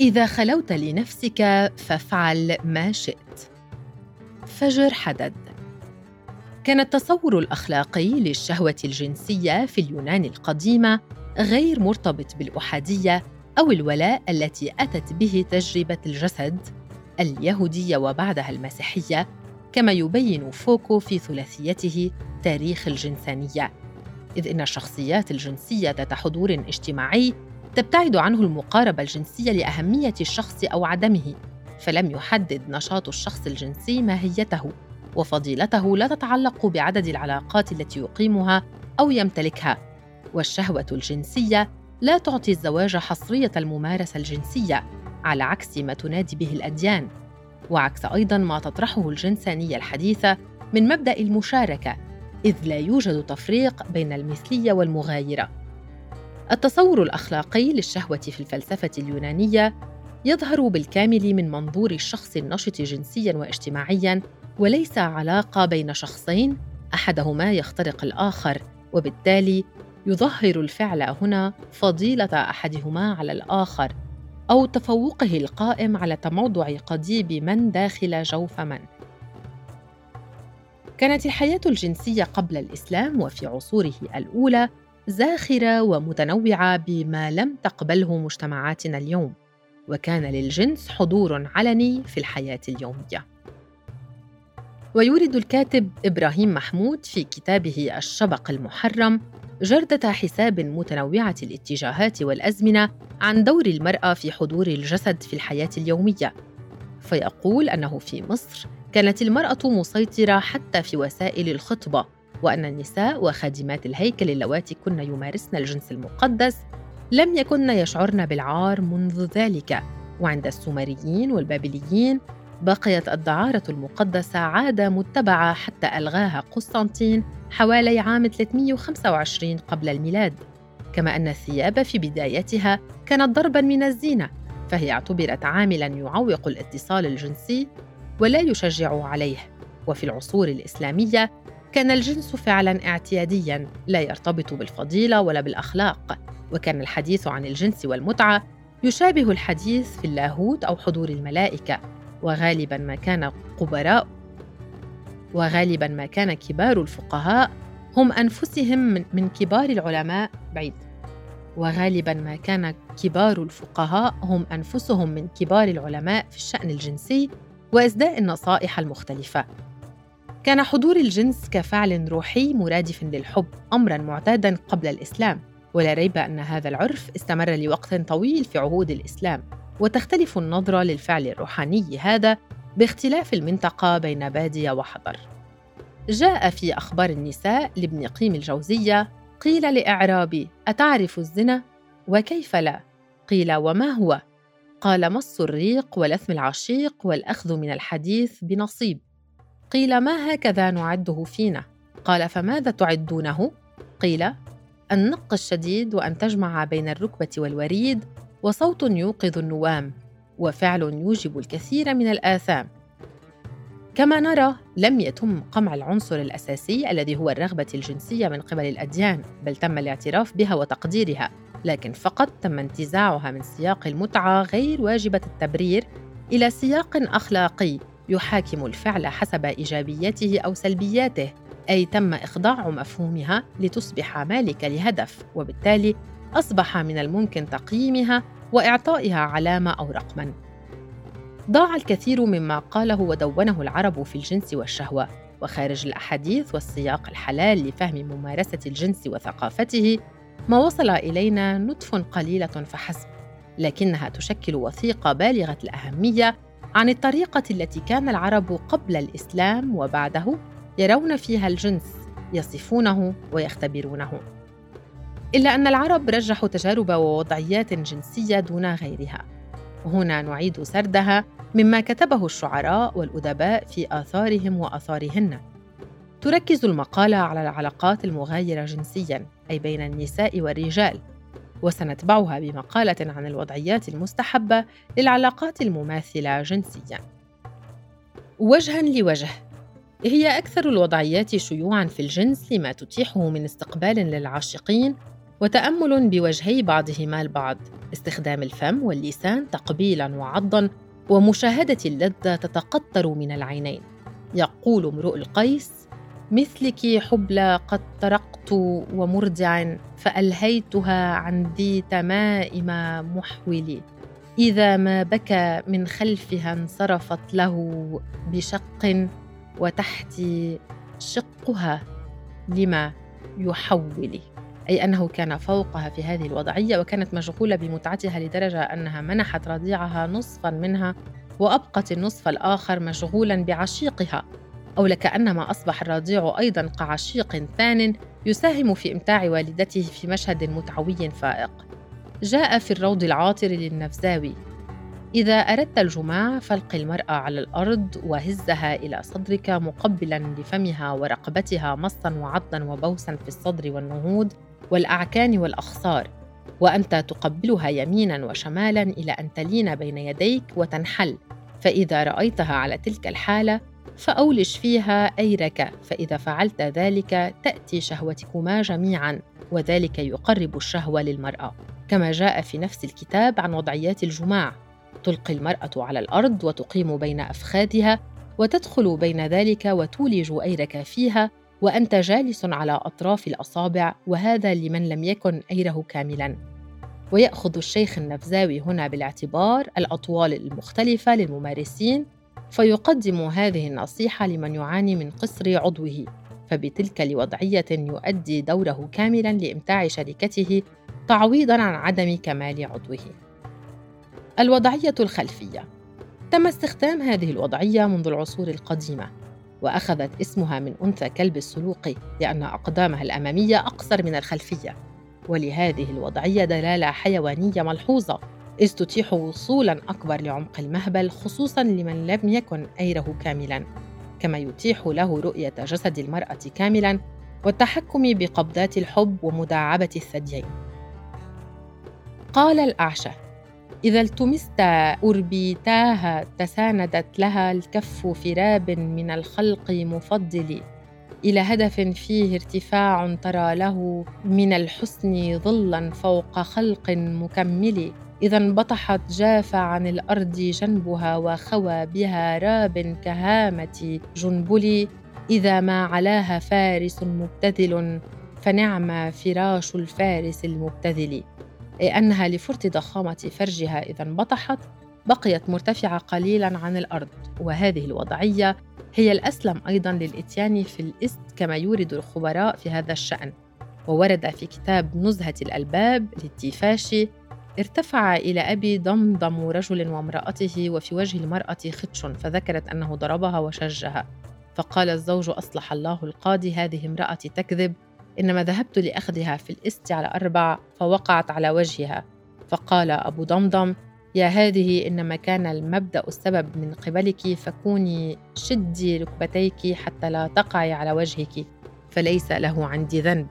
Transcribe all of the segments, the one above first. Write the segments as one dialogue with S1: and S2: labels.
S1: إذا خلوت لنفسك فافعل ما شئت. فجر حدد. كان التصور الأخلاقي للشهوة الجنسية في اليونان القديمه غير مرتبط بالأحادية أو الولاء التي أتت به تجربة الجسد اليهودية وبعدها المسيحية كما يبين فوكو في ثلاثيته تاريخ الجنسانية. إذ إن الشخصيات الجنسية ذات حضور اجتماعي تبتعد عنه المقاربة الجنسية لأهمية الشخص أو عدمه فلم يحدد نشاط الشخص الجنسي ماهيته وفضيلته لا تتعلق بعدد العلاقات التي يقيمها أو يمتلكها والشهوة الجنسية لا تعطي الزواج حصرية الممارسة الجنسية على عكس ما تنادي به الأديان وعكس أيضا ما تطرحه الجنسانية الحديثة من مبدأ المشاركة إذ لا يوجد تفريق بين المثلية والمغايرة. التصور الأخلاقي للشهوة في الفلسفة اليونانية يظهر بالكامل من منظور الشخص النشط جنسيا واجتماعيا وليس علاقة بين شخصين أحدهما يخترق الآخر وبالتالي يظهر الفعل هنا فضيلة أحدهما على الآخر أو تفوقه القائم على تموضع قضيب من داخل جوف من. كانت الحياة الجنسية قبل الإسلام وفي عصوره الأولى زاخرة ومتنوعة بما لم تقبله مجتمعاتنا اليوم وكان للجنس حضور علني في الحياة اليومية. ويورد الكاتب إبراهيم محمود في كتابه الشبق المحرم جردة حساب متنوعة الاتجاهات والأزمنة عن دور المرأة في حضور الجسد في الحياة اليومية. فيقول أنه في مصر كانت المرأة مسيطرة حتى في وسائل الخطبة وأن النساء وخادمات الهيكل اللواتي كن يمارسن الجنس المقدس لم يكن يشعرن بالعار منذ ذلك. وعند السومريين والبابليين بقيت الدعارة المقدسة عادة متبعة حتى ألغاها قسطنطين حوالي عام 325 قبل الميلاد. كما أن الثياب في بدايتها كانت ضربا من الزينة فهي اعتبرت عاملا يعوق الاتصال الجنسي ولا يشجع عليه. وفي العصور الإسلامية كان الجنس فعلا اعتياديا لا يرتبط بالفضيلة ولا بالأخلاق. وكان الحديث عن الجنس والمتعة يشابه الحديث في اللاهوت أو حضور الملائكة. وغالبا ما كان قبراء وغالبا ما كان كبار الفقهاء هم أنفسهم من كبار العلماء. بعيد. وغالبا ما كان كبار الفقهاء هم أنفسهم من كبار العلماء في الشأن الجنسي واسداء النصائح المختلفة. كان حضور الجنس كفعل روحي مرادف للحب امرا معتادا قبل الإسلام ولا ريب أن هذا العرف استمر لوقت طويل في عهود الإسلام وتختلف النظرة للفعل الروحاني هذا باختلاف المنطقة بين بادية وحضر. جاء في أخبار النساء لابن قيم الجوزية قيل لإعرابي أتعرف الزنا؟ وكيف لا؟ قيل وما هو؟ قال مص الريق ولثم العشيق والأخذ من الحديث بنصيب. قيل ما هكذا نعده فينا؟ قال فماذا تعدونه؟ قيل النق الشديد وأن تجمع بين الركبة والوريد وصوت يوقظ النوام وفعل يوجب الكثير من الآثام كما نرى لم يتم قمع العنصر الأساسي الذي هو الرغبة الجنسية من قبل الأديان بل تم الاعتراف بها وتقديرها لكن فقط تم انتزاعها من سياق المتعة غير واجبة التبرير إلى سياق أخلاقي يحاكم الفعل حسب إيجابياته أو سلبياته أي تم إخضاع مفهومها لتصبح مالكة لهدف وبالتالي أصبح من الممكن تقييمها وإعطائها علامة أو رقماً. ضاع الكثير مما قاله ودونه العرب في الجنس والشهوة، وخارج الأحاديث والسياق الحلال لفهم ممارسة الجنس وثقافته، ما وصل إلينا نطف قليلة فحسب، لكنها تشكل وثيقة بالغة الأهمية عن الطريقة التي كان العرب قبل الإسلام وبعده يرون فيها الجنس، يصفونه ويختبرونه. إلا أن العرب رجحوا تجارب ووضعيات جنسية دون غيرها. وهنا نعيد سردها مما كتبه الشعراء والأدباء في آثارهم وآثارهن. تركز المقالة على العلاقات المغايرة جنسياً أي بين النساء والرجال. وسنتبعها بمقالة عن الوضعيات المستحبة للعلاقات المماثلة جنسياً. وجها لوجه هي أكثر الوضعيات شيوعاً في الجنس لما تتيحه من استقبال للعاشقين وتأمل بوجهي بعضهما البعض استخدام الفم واللسان تقبيلا وعضا ومشاهدة اللذة تتقطر من العينين. يقول امرؤ القيس مثلك حبلى قد طرقت ومرضع فألهيتها عن ذي تمائم محول إذا ما بكى من خلفها انصرفت له بشق وتحتي شقها لما يحول أي أنه كان فوقها في هذه الوضعية وكانت مشغولة بمتعتها لدرجة أنها منحت رضيعها نصفا منها وأبقت النصف الآخر مشغولا بعشيقها. أو لكأنما أصبح الرضيع أيضا كعشيق ثان يساهم في إمتاع والدته في مشهد متعوي فائق. جاء في الروض العاطر للنفزاوي. إذا أردت الجماع فالق المرأة على الأرض وهزها إلى صدرك مقبلا لفمها ورقبتها مصا وعضا وبوسا في الصدر والنهود والأعكان والأخصار. وأنت تقبلها يمينا وشمالا إلى أن تلين بين يديك وتنحل. فإذا رأيتها على تلك الحالة فأولش فيها أيرك فإذا فعلت ذلك تأتي شهوتكما جميعا وذلك يقرب الشهوة للمرأة. كما جاء في نفس الكتاب عن وضعيات الجماع. تلقي المرأة على الأرض وتقيم بين أفخاذها وتدخل بين ذلك وتولج أيرك فيها وأنت جالس على أطراف الأصابع وهذا لمن لم يكن أيره كاملاً. ويأخذ الشيخ النفزاوي هنا بالاعتبار الأطوال المختلفة للممارسين فيقدم هذه النصيحة لمن يعاني من قصر عضوه فبتلك الوضعية يؤدي دوره كاملا لإمتاع شركته تعويضا عن عدم كمال عضوه. الوضعية الخلفية. تم استخدام هذه الوضعية منذ العصور القديمة وأخذت اسمها من أنثى كلب السلوقي لأن أقدامها الأمامية أقصر من الخلفية. ولهذه الوضعية دلالة حيوانية ملحوظة. إذ تتيح وصولا أكبر لعمق المهبل خصوصا لمن لم يكن أيره كاملا. كما يتيح له رؤية جسد المرأة كاملا والتحكم بقبضات الحب ومداعبة الثديين. قال الأعشى إذا التمست أربيتاها تساندت لها الكف فراب من الخلق مفضل. إلى هدف فيه ارتفاع ترى له من الحسن ظلا فوق خلق مكمل. إذا انبطحت جاف عن الأرض جنبها وخوى بها راب كهامة جنبل إذا ما علاها فارس مبتذل فنعم فراش الفارس المبتذل. أي أنها لفرط ضخامة فرجها إذا انبطحت بقيت مرتفعة قليلا عن الأرض. وهذه الوضعية هي الأسلم أيضا للإتيان في الإست كما يورد الخبراء في هذا الشأن. وورد في كتاب نزهة الألباب للتيفاشي ارتفع إلى أبي ضمضم رجل وامرأته وفي وجه المرأة خدش فذكرت أنه ضربها وشجها. فقال الزوج أصلح الله القاضي هذه امرأتي تكذب. إنما ذهبت لأخذها في الإست على أربع فوقعت على وجهها. فقال أبو ضمضم يا هذه إنما كان المبدأ السبب من قبلك فكوني شدي ركبتيك حتى لا تقعي على وجهك فليس له عندي ذنب.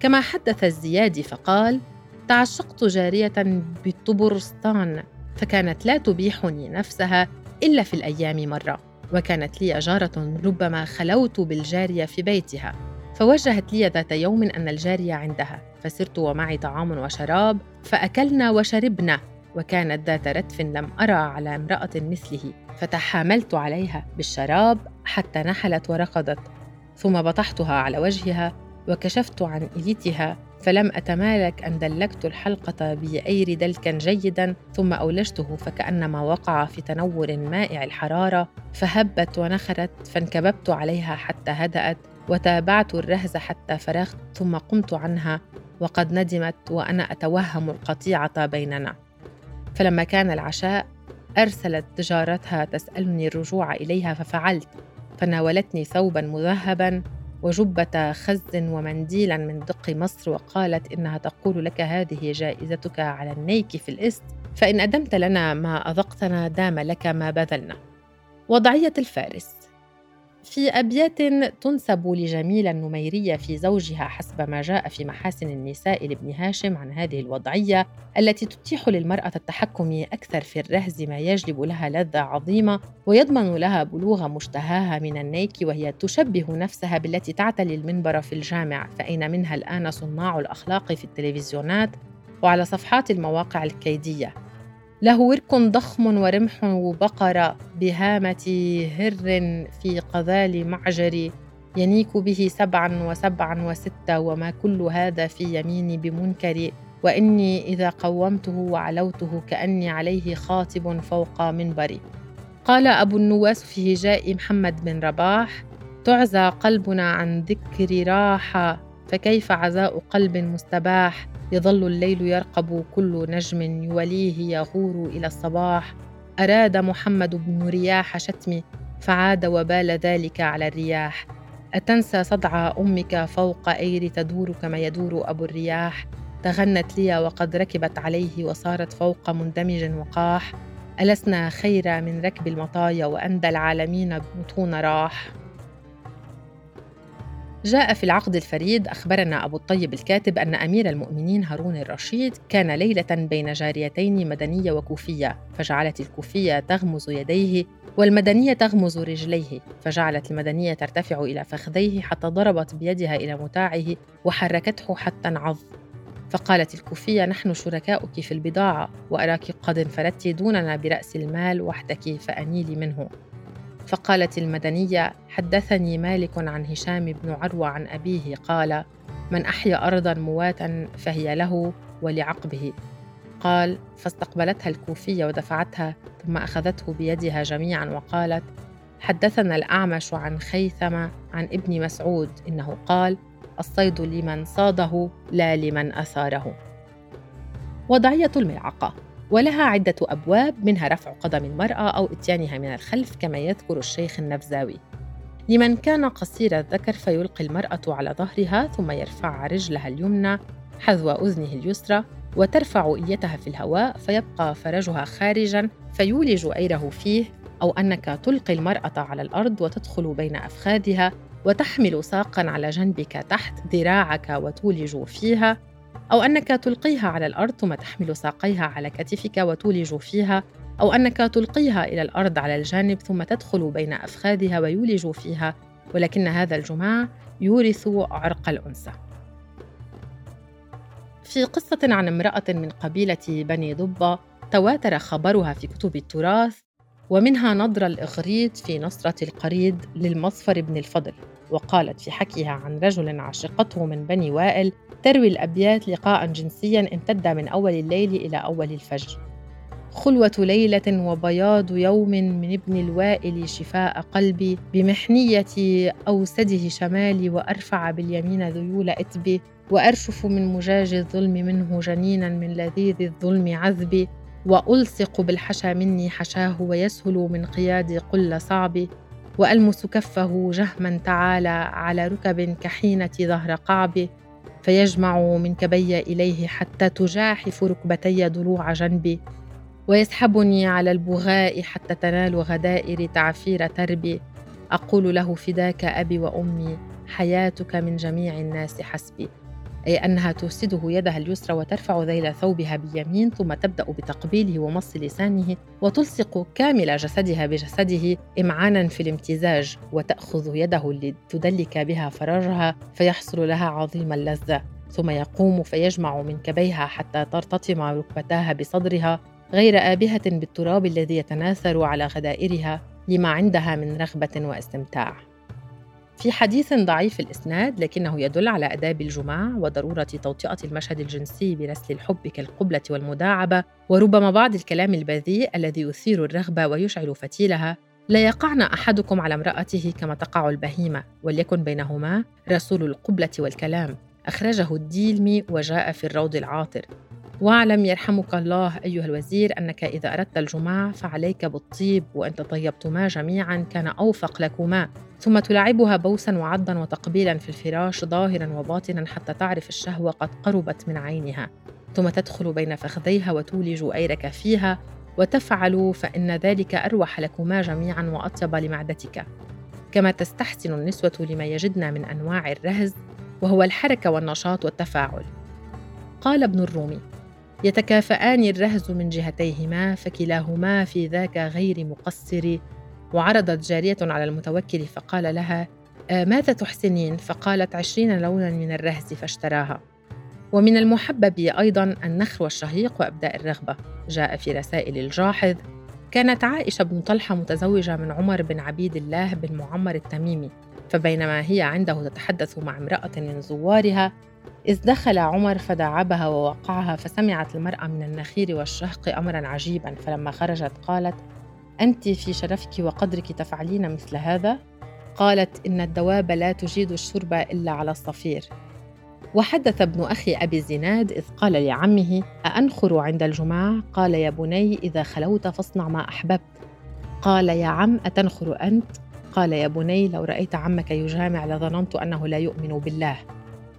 S1: كما حدث الزيادي فقال تعشقت جارية بطبرستان فكانت لا تبيحني نفسها إلا في الأيام مرة وكانت لي جارة ربما خلوت بالجارية في بيتها فوجهت لي ذات يوم أن الجارية عندها فسرت ومعي طعام وشراب فأكلنا وشربنا وكانت ذات رتف لم أرى على امرأة مثله فتحاملت عليها بالشراب حتى نحلت ورقدت ثم بطحتها على وجهها وكشفت عن إليتها فلم أتمالك أن دلكت الحلقة بأير دلكا جيدا ثم أولجته فكأنما وقع في تنور مائع الحرارة فهبت ونخرت فانكببت عليها حتى هدأت وتابعت الرهز حتى فرغت ثم قمت عنها وقد ندمت وأنا أتوهم القطيعة بيننا. فلما كان العشاء أرسلت جارتها تسألني الرجوع إليها ففعلت فناولتني ثوبا مذهبا وجبة خز ومنديلا من دق مصر وقالت إنها تقول لك هذه جائزتك على النيك في الإست فإن أدمت لنا ما أذقتنا دام لك ما بذلنا. وضعية الفارس. في أبيات تنسب لجميلة النميرية في زوجها حسب ما جاء في محاسن النساء لابن هاشم عن هذه الوضعية التي تتيح للمرأة التحكم أكثر في الرهز ما يجلب لها لذة عظيمة ويضمن لها بلوغ مشتهاها من النيك وهي تشبه نفسها بالتي تعتلي المنبر في الجامع فأين منها الآن صناع الأخلاق في التلفزيونات وعلى صفحات المواقع الكيدية. له ورك ضخم ورمح وبقر بهامة هر في قذال معجر ينيك به سبعا وسبعا وستة وما كل هذا في يميني بمنكر وإني إذا قومته وعلوته كأني عليه خاطب فوق منبري قال أبو النواس في هجاء محمد بن رباح تعزى قلبنا عن ذكر راحة فكيف عزاء قلب مستباح؟ يظل الليل يرقب كل نجم يوليه يغور إلى الصباح. أراد محمد بن رياح شتمي فعاد وبال ذلك على الرياح. أتنسى صدع أمك فوق أير تدور كما يدور أبو الرياح؟ تغنت لي وقد ركبت عليه وصارت فوق مندمج وقاح. ألسنا خير من ركب المطايا وأندى العالمين بطون راح. جاء في العقد الفريد أخبرنا أبو الطيب الكاتب أن أمير المؤمنين هارون الرشيد كان ليلة بين جاريتين مدنية وكوفية فجعلت الكوفية تغمز يديه والمدنية تغمز رجليه فجعلت المدنية ترتفع إلى فخذيه حتى ضربت بيدها إلى متاعه وحركته حتى انعض. فقالت الكوفية نحن شركاؤك في البضاعة وأراك قد انفردت دوننا برأس المال وحدك فأنيلي منه. فقالت المدنية حدثني مالك عن هشام بن عروة عن أبيه قال من أحيا أرضا مواتا فهي له ولعقبه قال فاستقبلتها الكوفية ودفعتها ثم أخذته بيدها جميعا وقالت حدثنا الأعمش عن خيثم عن ابن مسعود إنه قال الصيد لمن صاده لا لمن أثاره وضعية الملعقة ولها عدة أبواب منها رفع قدم المرأة أو إتيانها من الخلف كما يذكر الشيخ النفزاوي لمن كان قصير الذكر فيلقي المرأة على ظهرها ثم يرفع رجلها اليمنى حذو أذنه اليسرى وترفع إيتها في الهواء فيبقى فرجها خارجا فيولج أيره فيه أو أنك تلقي المرأة على الأرض وتدخل بين أفخاذها وتحمل ساقا على جنبك تحت ذراعك وتولج فيها أو أنك تلقيها على الأرض ثم تحمل ساقيها على كتفك وتولج فيها أو أنك تلقيها إلى الأرض على الجانب ثم تدخل بين أفخاذها ويولج فيها ولكن هذا الجماع يورث عرق الأنثى. في قصة عن امرأة من قبيلة بني ضبة تواتر خبرها في كتب التراث ومنها نضر الإغريد في نصرة القريد للمصفر بن الفضل. وقالت في حكيها عن رجل عشقته من بني وائل تروي الأبيات لقاء جنسيا امتد من أول الليل إلى أول الفجر. خلوة ليلة وبياض يوم من ابن الوائل شفاء قلبي بمحنية أوسده شمالي وأرفع باليمين ذيول إتبي وأرشف من مجاج الظلم منه جنينا من لذيذ الظلم عذبي وألصق بالحشا مني حشاه ويسهل من قيادي قل صعب وألمس كفه جهما تعالى على ركب كحينة ظهر قعب فيجمع من كبي إليه حتى تجاحف ركبتي ضلوع جنبي ويسحبني على البغاء حتى تنال غدائر تعفير تربي. أقول له فداك أبي وأمي حياتك من جميع الناس حسبي. أنها توسده يدها اليسرى وترفع ذيل ثوبها باليمين ثم تبدأ بتقبيله ومص لسانه وتلصق كامل جسدها بجسده إمعانا في الامتزاج وتأخذ يده لتدلك بها فرجها فيحصل لها عظيم اللذة. ثم يقوم فيجمع من كبيها حتى ترتطم ركبتاها بصدرها غير آبهة بالتراب الذي يتناثر على غدائرها لما عندها من رغبة واستمتاع. في حديث ضعيف الإسناد لكنه يدل على آداب الجماع وضرورة توطئة المشهد الجنسي برسل الحب كالقبلة والمداعبة وربما بعض الكلام البذيء الذي يثير الرغبة ويشعل فتيلها. لا يقعن أحدكم على امرأته كما تقع البهيمة وليكن بينهما رسول القبلة والكلام. أخرجه الديلمي وجاء في الروض العاطر. واعلم يرحمك الله أيها الوزير أنك إذا أردت الجماع فعليك بالطيب وإن تطيبتما جميعا كان أوفق لكما. ثم تلعبها بوسا وعضا وتقبيلا في الفراش ظاهرا وباطنا حتى تعرف الشهوة قد قربت من عينها. ثم تدخل بين فخذيها وتولج أيرك فيها وتفعل فإن ذلك أروح لكما جميعا وأطيب لمعدتك. كما تستحسن النسوة لما يجدن من أنواع الرهز وهو الحركة والنشاط والتفاعل. قال ابن الرومي يتكافئان الرهز من جهتيهما فكلاهما في ذاك غير مقصر. وعرضت جارية على المتوكل فقال لها آه، ماذا تحسنين؟ فقالت عشرين لونا من الرهز فاشتراها. ومن المحبب أيضا النخر والشهيق وأبداء الرغبة. جاء في رسائل الجاحظ كانت عائشة بن طلحة متزوجة من عمر بن عبيد الله بن معمر التميمي فبينما هي عنده تتحدث مع امرأة من زوارها إذ دخل عمر فداعبها ووقعها فسمعت المرأة من النخير والشهق أمرا عجيبا فلما خرجت قالت أنت في شرفك وقدرك تفعلين مثل هذا؟ قالت إن الدواب لا تجيد الشرب إلا على الصفير وحدث ابن أخي أبي الزناد إذ قال لعمه أأنخر عند الجماع؟ قال يا بني إذا خلوت فاصنع ما أحببت قال يا عم أتنخر أنت؟ قال يا بني لو رأيت عمك يجامع لظننت أنه لا يؤمن بالله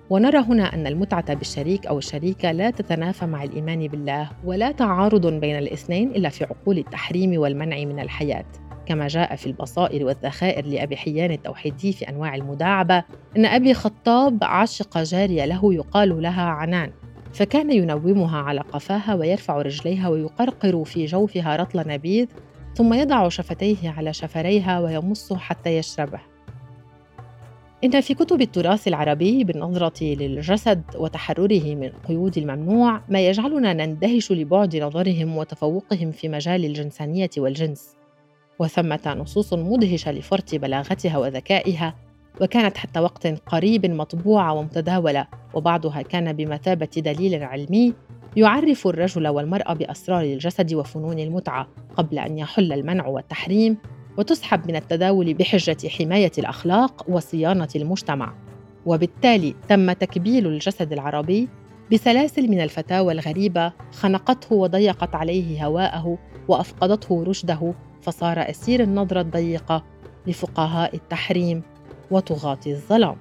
S1: ونرى هنا أن المتعة بالشريك أو الشريكة لا تتنافى مع الإيمان بالله ولا تعارض بين الاثنين إلا في عقول التحريم والمنع من الحياة. كما جاء في البصائر والذخائر لأبي حيان التوحيدي في أنواع المداعبة أن أبي خطاب عشق جارية له يقال لها عنان فكان ينومها على قفاها ويرفع رجليها ويقرقر في جوفها رطل نبيذ ثم يضع شفتيه على شفريها ويمص حتى يشربه. إن في كتب التراث العربي بالنظرة للجسد وتحرره من قيود الممنوع ما يجعلنا نندهش لبعد نظرهم وتفوقهم في مجال الجنسانية والجنس. وثمة نصوص مدهشة لفرط بلاغتها وذكائها وكانت حتى وقت قريب مطبوعة ومتداولة وبعضها كان بمثابة دليل علمي يعرف الرجل والمرأة بأسرار الجسد وفنون المتعة قبل أن يحل المنع والتحريم وتسحب من التداول بحجة حماية الأخلاق وصيانة المجتمع. وبالتالي تم تكبيل الجسد العربي بسلاسل من الفتاوى الغريبة خنقته وضيقت عليه هواءه وأفقدته رشده فصار أسير النظرة الضيقة لفقهاء التحريم وطغاة الظلام.